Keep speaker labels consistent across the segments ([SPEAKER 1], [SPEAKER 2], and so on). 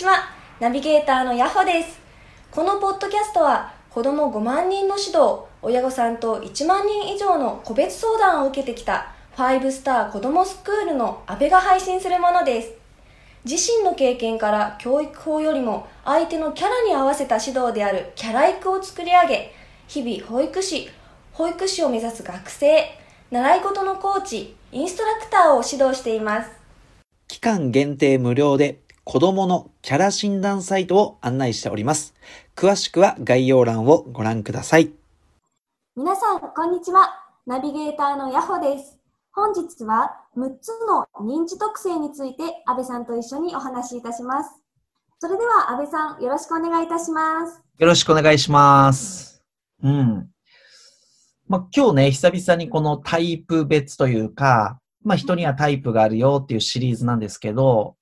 [SPEAKER 1] こんにちは。ナビゲーターのヤホです。このポッドキャストは、子供5万人の指導、親御さんと1万人以上の個別相談を受けてきた、5スター子供スクールの安倍が配信するものです。自身の経験から教育法よりも相手のキャラに合わせた指導であるキャラ育を作り上げ、日々保育士、保育士を目指す学生、習い事のコーチ、インストラクターを指導しています。
[SPEAKER 2] 期間限定無料で子供のキャラ診断サイトを案内しております。詳しくは概要欄をご覧ください。
[SPEAKER 1] 皆さん、こんにちは。ナビゲーターのヤホです。本日は6つの認知特性について安倍さんと一緒にお話しいたします。それでは安倍さん、よろしくお願いいたします。
[SPEAKER 2] よろしくお願いします。うん。まあ、今日ね、久々にこのタイプ別というか、まあ、人にはタイプがあるよっていうシリーズなんですけど、
[SPEAKER 1] はい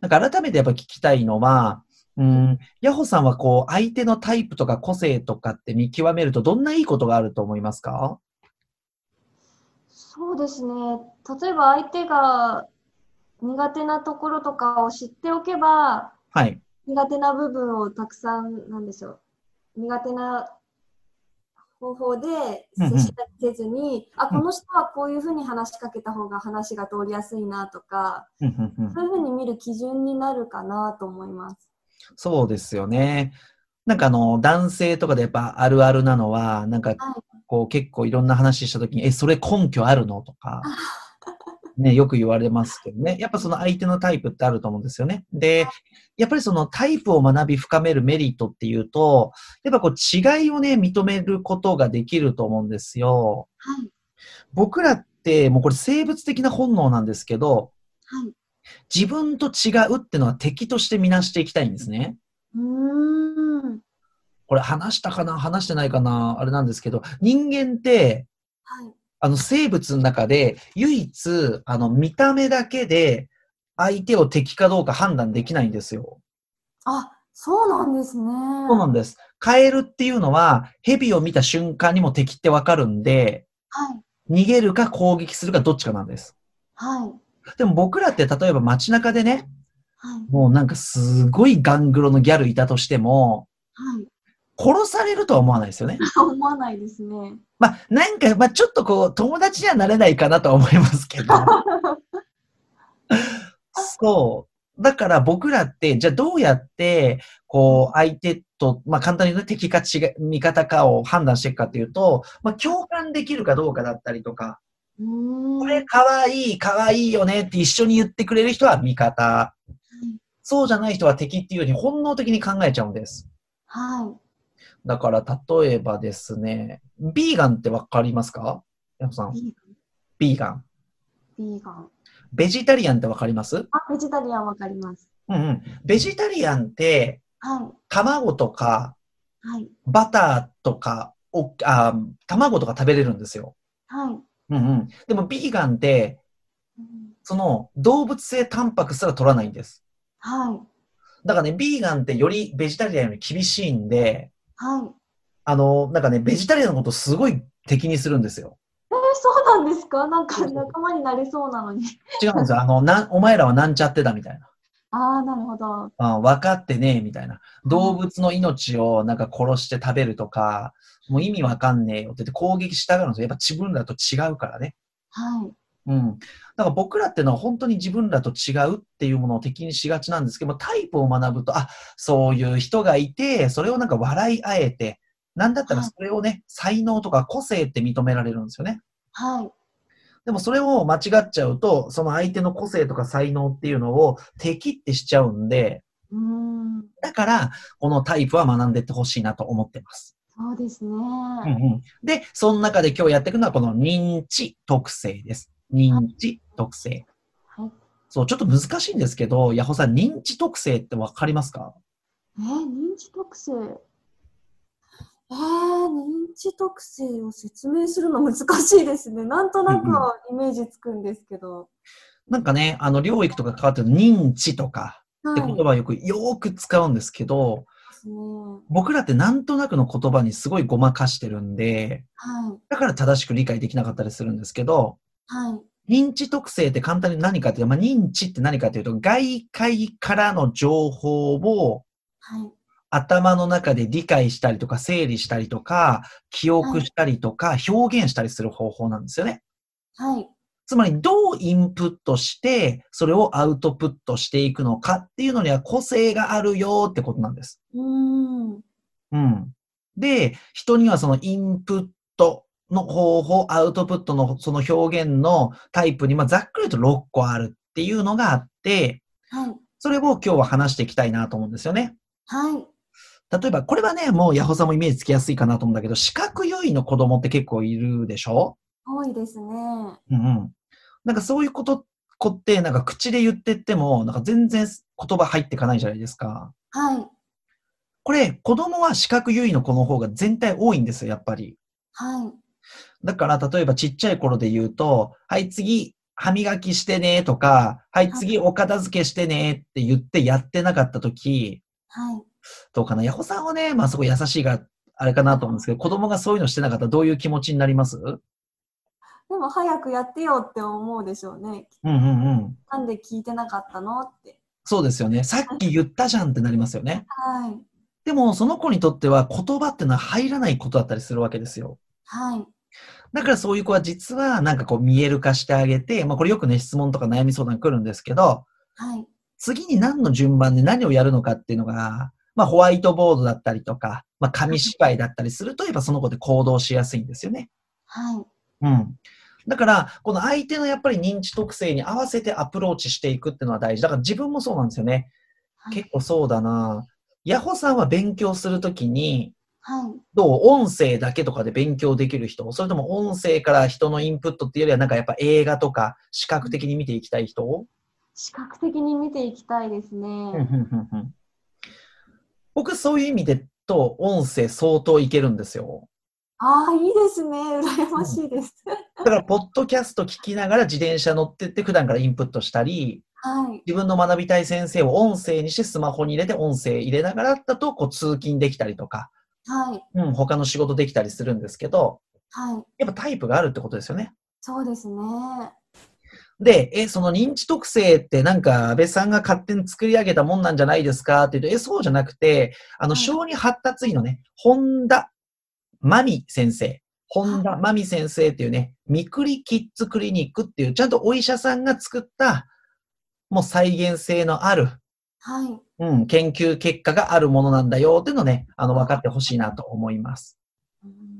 [SPEAKER 2] なんか改めてやっぱ聞きたいのは、うん、ヤホさんはこう、相手のタイプとか個性とかって見極めるとどんないいことがあると思いますか？
[SPEAKER 1] そうですね。例えば相手が苦手なところとかを知っておけば、
[SPEAKER 2] はい。
[SPEAKER 1] 苦手な部分をたくさん、なんでしょう。苦手な方法で接しせずに、あ、この人はこういうふうに話しかけた方が話が通りやすいなとか、
[SPEAKER 2] うんうんうん。
[SPEAKER 1] そういうふうに見る基準になるかなと思います。
[SPEAKER 2] そうですよね。なんかあの、男性とかでやっぱあるあるなのは、なんか
[SPEAKER 1] はい。
[SPEAKER 2] こう結構いろんな話したときに、え、それ根拠あるのとか、ね、よく言われますけどね。やっぱその相手のタイプってあると思うんですよね。で、やっぱりそのタイプを学び深めるメリットっていうと、やっぱこう違いをね、認めることができると思うんですよ。
[SPEAKER 1] はい。
[SPEAKER 2] 僕らってもうこれ生物的な本能なんですけど、
[SPEAKER 1] はい。
[SPEAKER 2] 自分と違うってのは敵としてみなしていきたいんですね。
[SPEAKER 1] うーん。
[SPEAKER 2] これ話したかな話してないかなあれなんですけど、人間って、
[SPEAKER 1] はい。
[SPEAKER 2] あの生物の中で唯一、あの見た目だけで相手を敵かどうか判断できないんですよ。
[SPEAKER 1] あ、そうなんですね。
[SPEAKER 2] そうなんです。カエルっていうのは、蛇を見た瞬間にも敵ってわかるんで、
[SPEAKER 1] はい。
[SPEAKER 2] 逃げるか攻撃するかどっちかなんです。
[SPEAKER 1] はい。
[SPEAKER 2] でも僕らって例えば街中でね、
[SPEAKER 1] はい。
[SPEAKER 2] もうなんかすごいガングロのギャルいたとしても、
[SPEAKER 1] はい。
[SPEAKER 2] 殺されるとは思わないですよね。
[SPEAKER 1] 思わないですね。
[SPEAKER 2] まあ、なんか、まあ、ちょっとこう、友達にはなれないかなとは思いますけど。そう。だから僕らって、じゃあどうやって、こう、相手と、まあ、簡単に言うと敵か違い、味方かを判断していくかっていうと、まあ、共感できるかどうかだったりとか。これかわいい、かわいいよねって一緒に言ってくれる人は味方。そうじゃない人は敵っていうように本能的に考えちゃうんです。
[SPEAKER 1] は
[SPEAKER 2] だから、例えばですね、ビーガンってわかりますか？さん
[SPEAKER 1] い。。
[SPEAKER 2] ビーガン。
[SPEAKER 1] ビーガン。
[SPEAKER 2] ベジタリアンってわかります？
[SPEAKER 1] あ、ベジタリアンわかります。
[SPEAKER 2] うんうん。ベジタリアンって、
[SPEAKER 1] は
[SPEAKER 2] 卵とか、
[SPEAKER 1] い。はい。
[SPEAKER 2] バターとかおあ、卵とか食べれるんですよ。
[SPEAKER 1] はい。
[SPEAKER 2] うんうん。でも、ビーガンって、
[SPEAKER 1] うん
[SPEAKER 2] その、動物性タンパクすら取らないんです。
[SPEAKER 1] はい。
[SPEAKER 2] だからね、ビーガンってよりベジタリアンより厳しいんで、
[SPEAKER 1] はい。
[SPEAKER 2] あの、なんかね、ベジタリアンのことすごい敵にするんですよ。
[SPEAKER 1] えー、そうなんですか？なんか仲間になれそうなのに。
[SPEAKER 2] 違うんですよ。あの、な、お前らはなんちゃってだみたいな。
[SPEAKER 1] ああ、なるほど。
[SPEAKER 2] あ分かってねえみたいな。動物の命をなんか殺して食べるとか、もう意味わかんねえよって言って攻撃したがるんですよ。やっぱ自分らと違うからね。
[SPEAKER 1] はい。
[SPEAKER 2] うん。だから僕らってのは本当に自分らと違うっていうものを敵にしがちなんですけども、タイプを学ぶと、あ、そういう人がいて、それをなんか笑い合えて、なんだったらそれをね、才能とか個性って認められるんですよね。
[SPEAKER 1] はい。
[SPEAKER 2] でもそれを間違っちゃうと、その相手の個性とか才能っていうのを敵ってしちゃうんで、
[SPEAKER 1] うーん。
[SPEAKER 2] だから、このタイプは学んでってほしいなと思ってます。
[SPEAKER 1] そうですね。
[SPEAKER 2] うんうん、で、その中で今日やっていくのはこの認知特性です。認知特性。
[SPEAKER 1] はい。
[SPEAKER 2] そう、ちょっと難しいんですけど、ヤホさん、認知特性ってわかりますか？
[SPEAKER 1] えー、認知特性？えー、認知特性を説明するの難しいですね。なんとなくはイメージつくんですけど。
[SPEAKER 2] なんかね、あの、療育とか関わってる認知とかって
[SPEAKER 1] はい。
[SPEAKER 2] 言葉をよく、よーく使うんですけど。僕らってなんとなくの言葉にすごいごまかしてるんで、
[SPEAKER 1] はい。
[SPEAKER 2] だから正しく理解できなかったりするんですけど、
[SPEAKER 1] はい。
[SPEAKER 2] 認知特性って簡単に何かっていうと、まあ、認知って何かというと、外界からの情報を
[SPEAKER 1] はい。
[SPEAKER 2] 頭の中で理解したりとか、整理したりとか、記憶したりとか、表現したりする方法なんですよね。
[SPEAKER 1] はい。
[SPEAKER 2] つまり、どうインプットして、それをアウトプットしていくのかっていうのには個性があるよってことなんです。
[SPEAKER 1] うーん。
[SPEAKER 2] うん。で、人にはそのインプットの方法、アウトプットのその表現のタイプに、まあ、ざっくりと6個あるっていうのがあって、
[SPEAKER 1] はい。
[SPEAKER 2] それを今日は話していきたいなと思うんですよね。
[SPEAKER 1] はい。
[SPEAKER 2] 例えば、これはね、もうヤホさんもイメージつきやすいかなと思うんだけど、視覚優位の子供って結構いるでしょ？
[SPEAKER 1] 多いですね。
[SPEAKER 2] うんうん。なんかそういうこと、子って、なんか口で言ってっても、なんか全然言葉入ってかないじゃないですか。
[SPEAKER 1] はい。
[SPEAKER 2] これ、子供は視覚優位の子の方が全体多いんですよ、やっぱり。
[SPEAKER 1] はい。
[SPEAKER 2] だから、例えばちっちゃい頃で言うと、はい、次、歯磨きしてねとか、はい、次、お片付けしてねって言ってやってなかった時、
[SPEAKER 1] はい。
[SPEAKER 2] どうかな？ヤホさんはね、まあすごい優しいが、あれかなと思うんですけど、子供がそういうのしてなかったらどういう気持ちになりますうん
[SPEAKER 1] でも早くやってよって思うでしょうね。
[SPEAKER 2] うんうん。
[SPEAKER 1] なんで聞いてなかったの？って。
[SPEAKER 2] そうですよね。さっき言ったじゃんってなりますよね。
[SPEAKER 1] はい。
[SPEAKER 2] でも、その子にとっては言葉ってのは入らないことだったりするわけですよ。
[SPEAKER 1] はい。
[SPEAKER 2] だからそういう子は実はなんかこう見える化してあげて、まあこれよくね質問とか悩み相談来るんですけど、
[SPEAKER 1] はい。
[SPEAKER 2] 次に何の順番で何をやるのかっていうのが、まあホワイトボードだったりとか、まあ紙芝居だったりすると、やっぱその子で行動しやすいんですよね。
[SPEAKER 1] はい。
[SPEAKER 2] うん。だから、この相手のやっぱり認知特性に合わせてアプローチしていくっていうのは大事。だから自分もそうなんですよね。
[SPEAKER 1] はい
[SPEAKER 2] 結構そうだなヤホさんは勉強するときに、
[SPEAKER 1] はい。
[SPEAKER 2] どう？音声だけとかで勉強できる人？それとも音声から人のインプットっていうよりはなんかやっぱ映画とか視覚的に見ていきたい人？
[SPEAKER 1] 視覚的に見ていきたいですね。
[SPEAKER 2] 僕そういう意味でと音声相当いけるんですよ。
[SPEAKER 1] ああ、いいですね。羨ましいです。
[SPEAKER 2] だから、ポッドキャスト聞きながら自転車乗ってって普段からインプットしたり、
[SPEAKER 1] はい。
[SPEAKER 2] 自分の学びたい先生を音声にしてスマホに入れて音声入れながらだとこう通勤できたりとか、
[SPEAKER 1] はい。
[SPEAKER 2] うん、他の仕事できたりするんですけど、
[SPEAKER 1] はい。
[SPEAKER 2] やっぱタイプがあるってことですよね。
[SPEAKER 1] そうですね。
[SPEAKER 2] で、え、その認知特性ってなんか安倍さんが勝手に作り上げたもんなんじゃないですかって言うと、え、そうじゃなくて、あの、
[SPEAKER 1] はい
[SPEAKER 2] 小児発達医のね、本田真美先生、本田真美先生っていうね、みくりキッズクリニックっていう、ちゃんとお医者さんが作った、もう再現性のある、
[SPEAKER 1] はい。
[SPEAKER 2] うん、研究結果があるものなんだよっていうのをね、あの、分かってほしいなと思います。
[SPEAKER 1] うん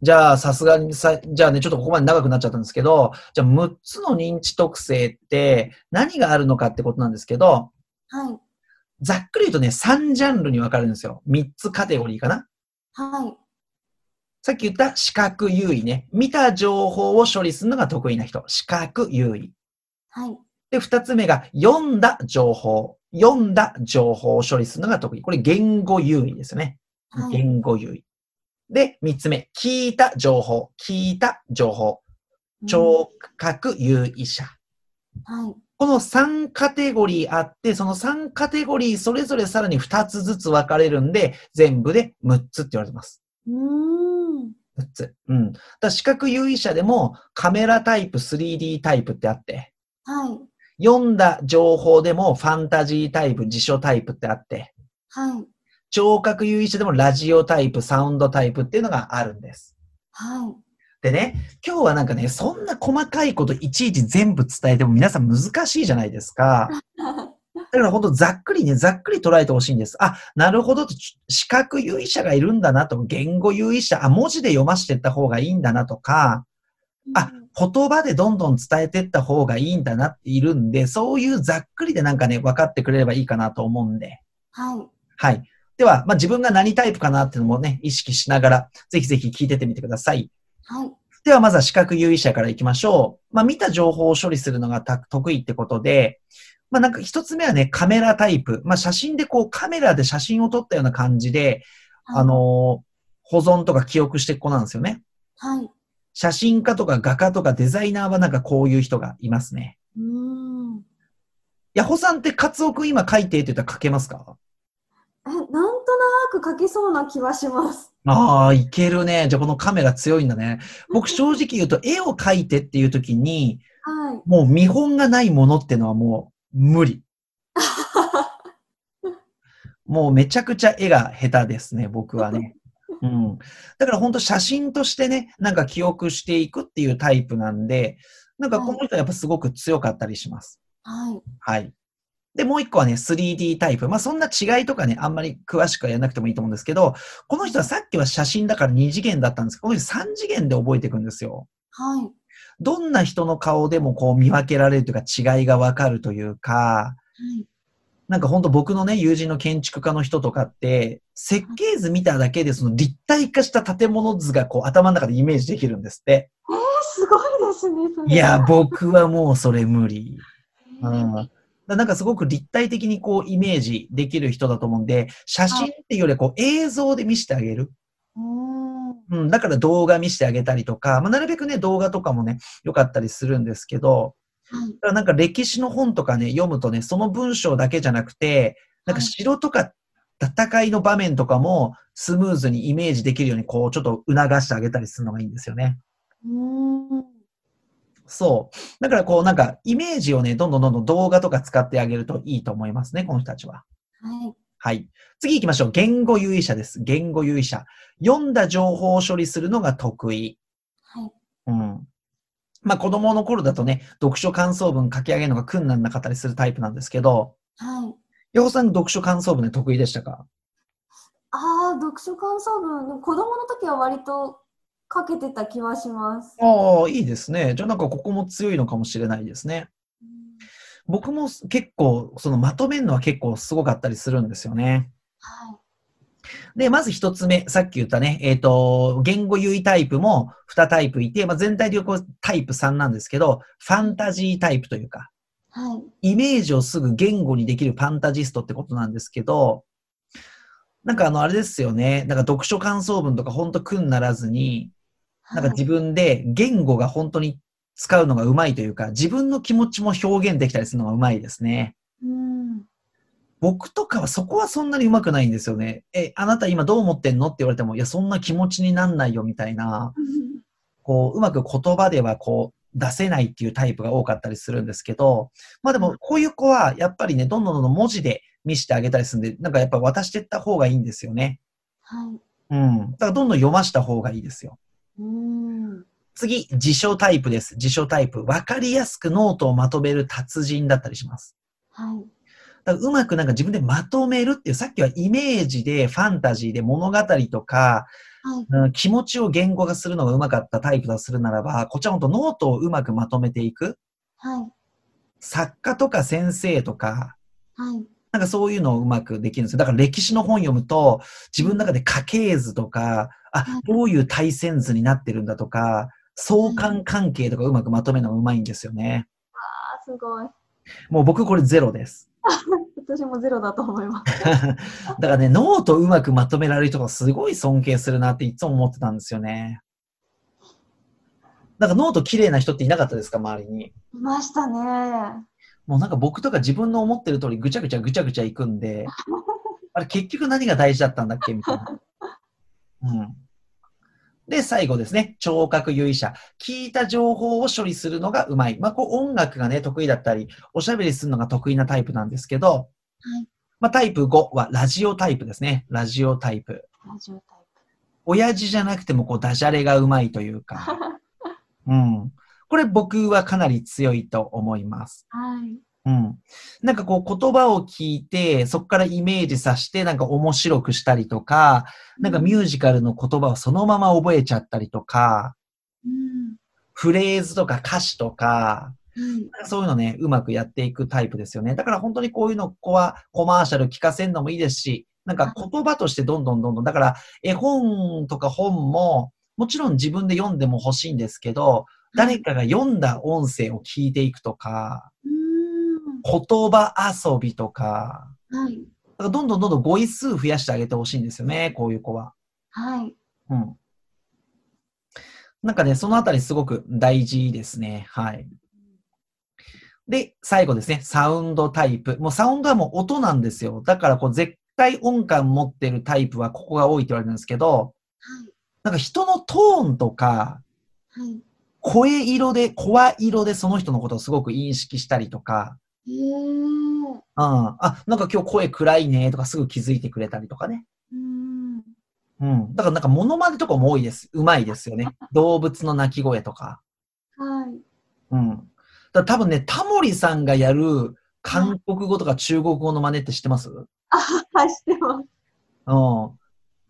[SPEAKER 2] じゃあ、さすがにさ、じゃあね、ちょっとここまで長くなっちゃったんですけど、じゃあ、6つの認知特性って何があるのかってことなんですけど、
[SPEAKER 1] はい。
[SPEAKER 2] ざっくり言うとね、3ジャンルに分かれるんですよ。3つカテゴリーかな。
[SPEAKER 1] はい。
[SPEAKER 2] さっき言った視覚優位ね。見た情報を処理するのが得意な人。視覚優位。
[SPEAKER 1] はい。
[SPEAKER 2] で、2つ目が読んだ情報。読んだ情報を処理するのが得意。これ言語優位ですよね。
[SPEAKER 1] はい。
[SPEAKER 2] 言語優位。で、3つ目。聞いた情報。聞いた情報。聴覚優位者。
[SPEAKER 1] はい。
[SPEAKER 2] この3カテゴリーあって、その3カテゴリーそれぞれさらに2つずつ分かれるんで、全部で6つって言われてます。
[SPEAKER 1] うーん。
[SPEAKER 2] 6つ。うん。だ視覚優位者でもカメラタイプ、3D タイプってあって、
[SPEAKER 1] はい。
[SPEAKER 2] 読んだ情報でもファンタジータイプ、辞書タイプってあって、
[SPEAKER 1] はい。
[SPEAKER 2] 聴覚優位者でもラジオタイプ、サウンドタイプっていうのがあるんです。
[SPEAKER 1] はい。
[SPEAKER 2] でね、今日はなんかね、そんな細かいこといちいち全部伝えても皆さん難しいじゃないですか。だから本当ざっくりね、ざっくり捉えてほしいんです。あ、なるほどと、視覚優位者がいるんだなと、言語優位者、あ、文字で読ましていった方がいいんだなとか、あ、言葉でどんどん伝えていった方がいいんだなっているんで、そういうざっくりでなんかね、分かってくれればいいかなと思うんで。
[SPEAKER 1] はい。
[SPEAKER 2] はい。では、まあ、自分が何タイプかなっていうのもね、意識しながら、ぜひぜひ聞いてってみてください。
[SPEAKER 1] はい。
[SPEAKER 2] では、まずは視覚優位者からいきましょう。まあ、見た情報を処理するのがた得意ってことで、まあ、なんか一つ目はね、カメラタイプ。まあ、写真でこう、カメラで写真を撮ったような感じで、あのー保存とか記憶していく子なんですよね。
[SPEAKER 1] はい。
[SPEAKER 2] 写真家とか画家とかデザイナーはなんかこういう人がいますね。
[SPEAKER 1] うーん。
[SPEAKER 2] ヤホさんってカツオくん今書いてって言ったら書けますか？
[SPEAKER 1] え、なんとなく書けそうな気はします。
[SPEAKER 2] ああ、いけるね。じゃあこのカメラ強いんだね。僕正直言うと、絵を描いてっていう時に、
[SPEAKER 1] はい。
[SPEAKER 2] もう見本がないものってのはもう無理。もうめちゃくちゃ絵が下手ですね、僕はね。うん。だから本当写真としてね、なんか記憶していくっていうタイプなんで、なんかこの人はやっぱすごく強かったりします。
[SPEAKER 1] はい。
[SPEAKER 2] はい。で、もう一個はね、3D タイプ。まあ、そんな違いとかね、あんまり詳しくはやらなくてもいいと思うんですけど、この人はさっきは写真だから2次元だったんですけど、この人3次元で覚えていくんですよ。
[SPEAKER 1] はい。
[SPEAKER 2] どんな人の顔でもこう見分けられるというか違いがわかるというか、
[SPEAKER 1] はい。
[SPEAKER 2] なんか本当僕のね、友人の建築家の人とかって、設計図見ただけでその立体化した建物図がこう頭の中でイメージできるんですって。
[SPEAKER 1] えー、すごいですね、
[SPEAKER 2] いや、僕はもうそれ無理。うん。なんかすごく立体的にこうイメージできる人だと思うんで、写真っていうよりはこう映像で見せてあげる。うん、だから動画見せてあげたりとか、まあ、なるべくね、動画とかもね、良かったりするんですけど、はい、だからなんか歴史の本とかね、読むとね、その文章だけじゃなくて、なんか城とか戦いの場面とかもスムーズにイメージできるように、こう、ちょっと促してあげたりするのがいいんですよね。
[SPEAKER 1] うん
[SPEAKER 2] そう。だからこうなんかイメージをね、どんどんどんどん動画とか使ってあげるといいと思いますね、この人たちは。
[SPEAKER 1] はい。
[SPEAKER 2] はい。次行きましょう。言語優位者です。言語優位者。読んだ情報を処理するのが得意。
[SPEAKER 1] はい。
[SPEAKER 2] うん。まあ子供の頃だとね、読書感想文書き上げるのが困難なかったりするタイプなんですけど、
[SPEAKER 1] はい。
[SPEAKER 2] ヤホさん読書感想文で得意でしたか？
[SPEAKER 1] ああ、読書感想文、子供の時は割とかけてた気はします。
[SPEAKER 2] ああ、いいですね。じゃあなんかここも強いのかもしれないですね。僕も結構、そのまとめるのは結構すごかったりするんですよね。
[SPEAKER 1] はい。
[SPEAKER 2] で、まず一つ目、さっき言ったね、えっ、ー、と、言語優位タイプも2タイプいて、まあ、全体でこうタイプ3なんですけど、ファンタジータイプというか、
[SPEAKER 1] はい、
[SPEAKER 2] イメージをすぐ言語にできるファンタジストってことなんですけど、なんかあの、あれですよね、なんか読書感想文とかほんと苦にならずに、なんか自分で言語が本当に使うのがうまいというか、自分の気持ちも表現できたりするのがうまいですね。
[SPEAKER 1] うん
[SPEAKER 2] 僕とかはそこはそんなにうまくないんですよね。え、あなた今どう思ってんのって言われても、いや、そんな気持ちになんないよみたいな、こう、うまく言葉ではこう、出せないっていうタイプが多かったりするんですけど、まあでも、こういう子は、やっぱりね、どんどんどんどん文字で見せてあげたりするんで、なんかやっぱ渡していった方がいいんですよね。
[SPEAKER 1] はい。
[SPEAKER 2] うん。だからどんどん読ました方がいいですよ。次、辞書タイプです。辞書タイプ。わかりやすくノートをまとめる達人だったりします。
[SPEAKER 1] はい。
[SPEAKER 2] うまくなんか自分でまとめるっていう、さっきはイメージでファンタジーで物語とか、はい、気持ちを言語化するのがうまかったタイプだとするならば、こちらほんとノートをうまくまとめていく。
[SPEAKER 1] はい。
[SPEAKER 2] 作家とか先生とか、
[SPEAKER 1] はい。
[SPEAKER 2] なんかそういうのをうまくできるんですよ。だから歴史の本読むと、自分の中で家系図とか、あ、どういう対戦図になってるんだとか、相関関係とかうまくまとめるのがうまいんですよね。
[SPEAKER 1] ああ、すごい。
[SPEAKER 2] もう僕これゼロです。
[SPEAKER 1] 私もゼロだと思います。
[SPEAKER 2] だからね、ノートうまくまとめられる人がすごい尊敬するなっていつも思ってたんですよね。なんかノート綺麗な人っていなかったですか、周りに？い
[SPEAKER 1] ましたね。
[SPEAKER 2] もうなんか僕とか自分の思ってる通りぐちゃぐちゃぐちゃぐちゃいくんで、あれ結局何が大事だったんだっけみたいな。うん。で、最後ですね。聴覚優位者。聞いた情報を処理するのがうまい。まあ、こう音楽がね、得意だったり、おしゃべりするのが得意なタイプなんですけど、は
[SPEAKER 1] い。
[SPEAKER 2] まあ、タイプ5はラジオタイプですね。ラジオタイプ。
[SPEAKER 1] ラジオタイプ。
[SPEAKER 2] 親父じゃなくても、こう、ダジャレがうまいというか。うん。これ僕はかなり強いと思います。
[SPEAKER 1] はい。
[SPEAKER 2] うん。なんかこう言葉を聞いて、そこからイメージさせて、なんか面白くしたりとか、なんかミュージカルの言葉をそのまま覚えちゃったりとか、
[SPEAKER 1] うん、
[SPEAKER 2] フレーズとか歌詞とか、
[SPEAKER 1] うん、
[SPEAKER 2] そういうのね、うまくやっていくタイプですよね。だから本当にこういうの、子はコマーシャル聞かせるのもいいですし、なんか言葉としてどんどんどんどん、だから絵本とか本も、もちろん自分で読んでも欲しいんですけど、誰かが読んだ音声を聞いていくとか、言葉遊びとか、
[SPEAKER 1] はい。
[SPEAKER 2] だからどんどんどんどん語彙数増やしてあげてほしいんですよね、こういう子は。
[SPEAKER 1] はい。
[SPEAKER 2] うん。なんかね、そのあたりすごく大事ですね。はい。で、最後ですね、サウンドタイプ。もうサウンドはもう音なんですよ。だからこう絶対音感持ってるタイプはここが多いって言われるんですけど、なんか人のトーンとか、
[SPEAKER 1] はい。
[SPEAKER 2] 声色で、声色でその人のことをすごく認識したりとか、
[SPEAKER 1] へえ。
[SPEAKER 2] うん。あ、なんか今日声暗いねとかすぐ気づいてくれたりとかね。
[SPEAKER 1] うん。
[SPEAKER 2] うん。だからなんかモノマネとかも多いです。うまいですよね。動物の鳴き声とか。
[SPEAKER 1] はい。
[SPEAKER 2] うん。だ多分ね、タモリさんがやる韓国語とか中国語の真似って知ってます？
[SPEAKER 1] あ、はい、してます。
[SPEAKER 2] うん。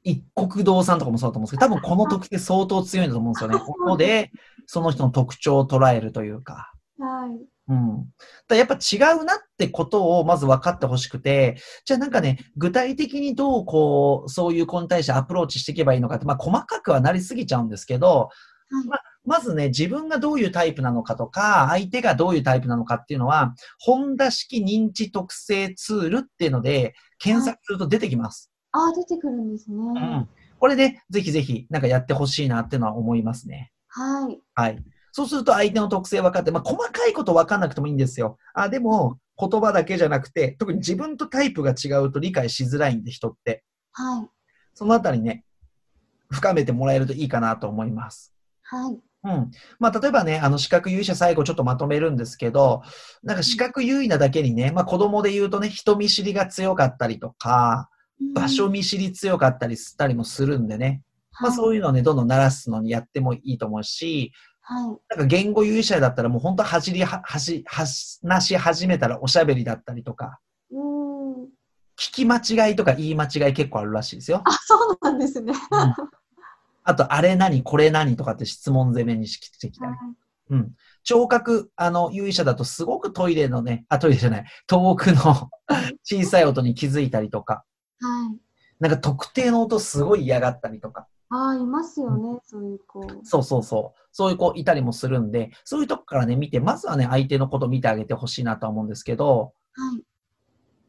[SPEAKER 2] 一国堂さんとかもそうだと思うんですけど、多分この特性相当強いんだと思うんですよね。ここで、その人の特徴を捉えるというか。
[SPEAKER 1] はい。
[SPEAKER 2] うん。だやっぱ違うなってことをまず分かってほしくて、じゃあなんかね、具体的にどうこう、そういう子に対してアプローチしていけばいいのかって、まあ細かくはなりすぎちゃうんですけど、
[SPEAKER 1] はい。
[SPEAKER 2] まずね、自分がどういうタイプなのかとか、相手がどういうタイプなのかっていうのは、ホンダ式認知特性ツールっていうので、検索すると出てきます。
[SPEAKER 1] あ、出てくるんですね。
[SPEAKER 2] うん。これで、ぜひぜひ、なんかやってほしいなっていうのは思いますね。
[SPEAKER 1] はい。
[SPEAKER 2] はい。そうすると相手の特性分かって、まあ、細かいこと分かんなくてもいいんですよ。あ、でも、言葉だけじゃなくて、特に自分とタイプが違うと理解しづらいんで、人って。
[SPEAKER 1] はい。
[SPEAKER 2] そのあたりね、深めてもらえるといいかなと思います。
[SPEAKER 1] はい。
[SPEAKER 2] うん。まあ、例えばね、あの、視覚優位者最後ちょっとまとめるんですけど、なんか視覚優位なだけにね、まあ、子供で言うとね、人見知りが強かったりとか、場所見知り強かったりしたりもするんでね、まあ、そういうのをね、どんどん鳴らすのにやってもいいと思うし、
[SPEAKER 1] はい。
[SPEAKER 2] なんか言語優位者だったらもう本当走りは、はし、話し始めたらおしゃべりだったりとか、
[SPEAKER 1] うん。
[SPEAKER 2] 聞き間違いとか言い間違い結構あるらしいですよ。
[SPEAKER 1] あ、そうなんですね。
[SPEAKER 2] うんあと、あれ何これ何とかって質問攻めにしてきたり
[SPEAKER 1] はい。
[SPEAKER 2] うん。聴覚、あの、優位者だとすごくトイレのね、あ、トイレじゃない、遠くの 小さい音に気づいたりとか、
[SPEAKER 1] はい。
[SPEAKER 2] なんか特定の音すごい嫌がったりとか、
[SPEAKER 1] あ、いますよね、そういう子。
[SPEAKER 2] そうそうそう、そういう子いたりもするんで、そういうとこからね、見て、まずはね、相手のこと見てあげてほしいなとは思うんですけど、
[SPEAKER 1] はい。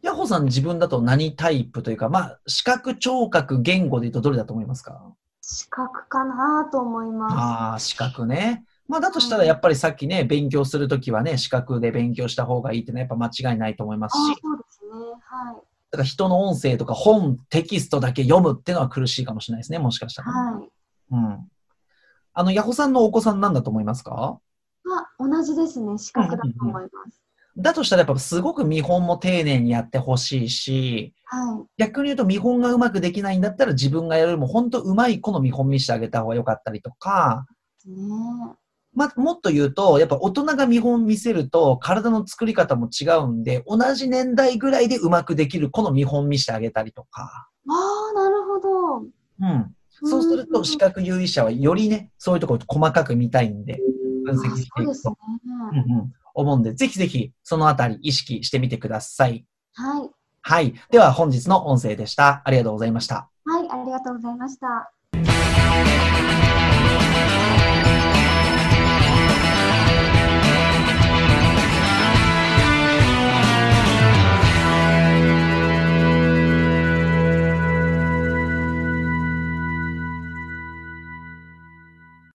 [SPEAKER 2] ヤホさん自分だと何タイプというか、まあ、視覚、聴覚、言語で言うとどれだと思いますか？
[SPEAKER 1] 視覚かなと思います。
[SPEAKER 2] ああ、視覚ね。まあ、だとしたらやっぱりさっきね、勉強するときはね、視覚で勉強した方がいいってのはやっぱ間違いないと思います
[SPEAKER 1] あ、
[SPEAKER 2] し、
[SPEAKER 1] そうですね。はい。
[SPEAKER 2] だから人の音声とか本、テキストだけ読むっていうのは苦しいかもしれないですね、もしかしたら、
[SPEAKER 1] はい。
[SPEAKER 2] うん。あの、ヤホさんのお子さんなんだと思いますか？
[SPEAKER 1] あ、同じですね。視覚だと思います。
[SPEAKER 2] だとしたらやっぱすごく見本も丁寧にやってほしいし、
[SPEAKER 1] はい。
[SPEAKER 2] 逆に言うと見本がうまくできないんだったら自分がやるよりも本当うまい子の見本見せてあげた方が良かったりとか、
[SPEAKER 1] ね
[SPEAKER 2] まあ、もっと言うと、やっぱ大人が見本見せると体の作り方も違うんで、同じ年代ぐらいでうまくできる子の見本見せてあげたりとか、
[SPEAKER 1] ああ、なるほど。
[SPEAKER 2] うん。そうすると視覚優位者はよりね、そういうところ細かく見たいんで、分析していくと
[SPEAKER 1] ね。
[SPEAKER 2] うんうん、思うんで、ぜひぜひそのあたり意識してみてください。
[SPEAKER 1] はい。
[SPEAKER 2] はい。では本日の音声でした。ありがとうございました。
[SPEAKER 1] はい、ありがとうございました。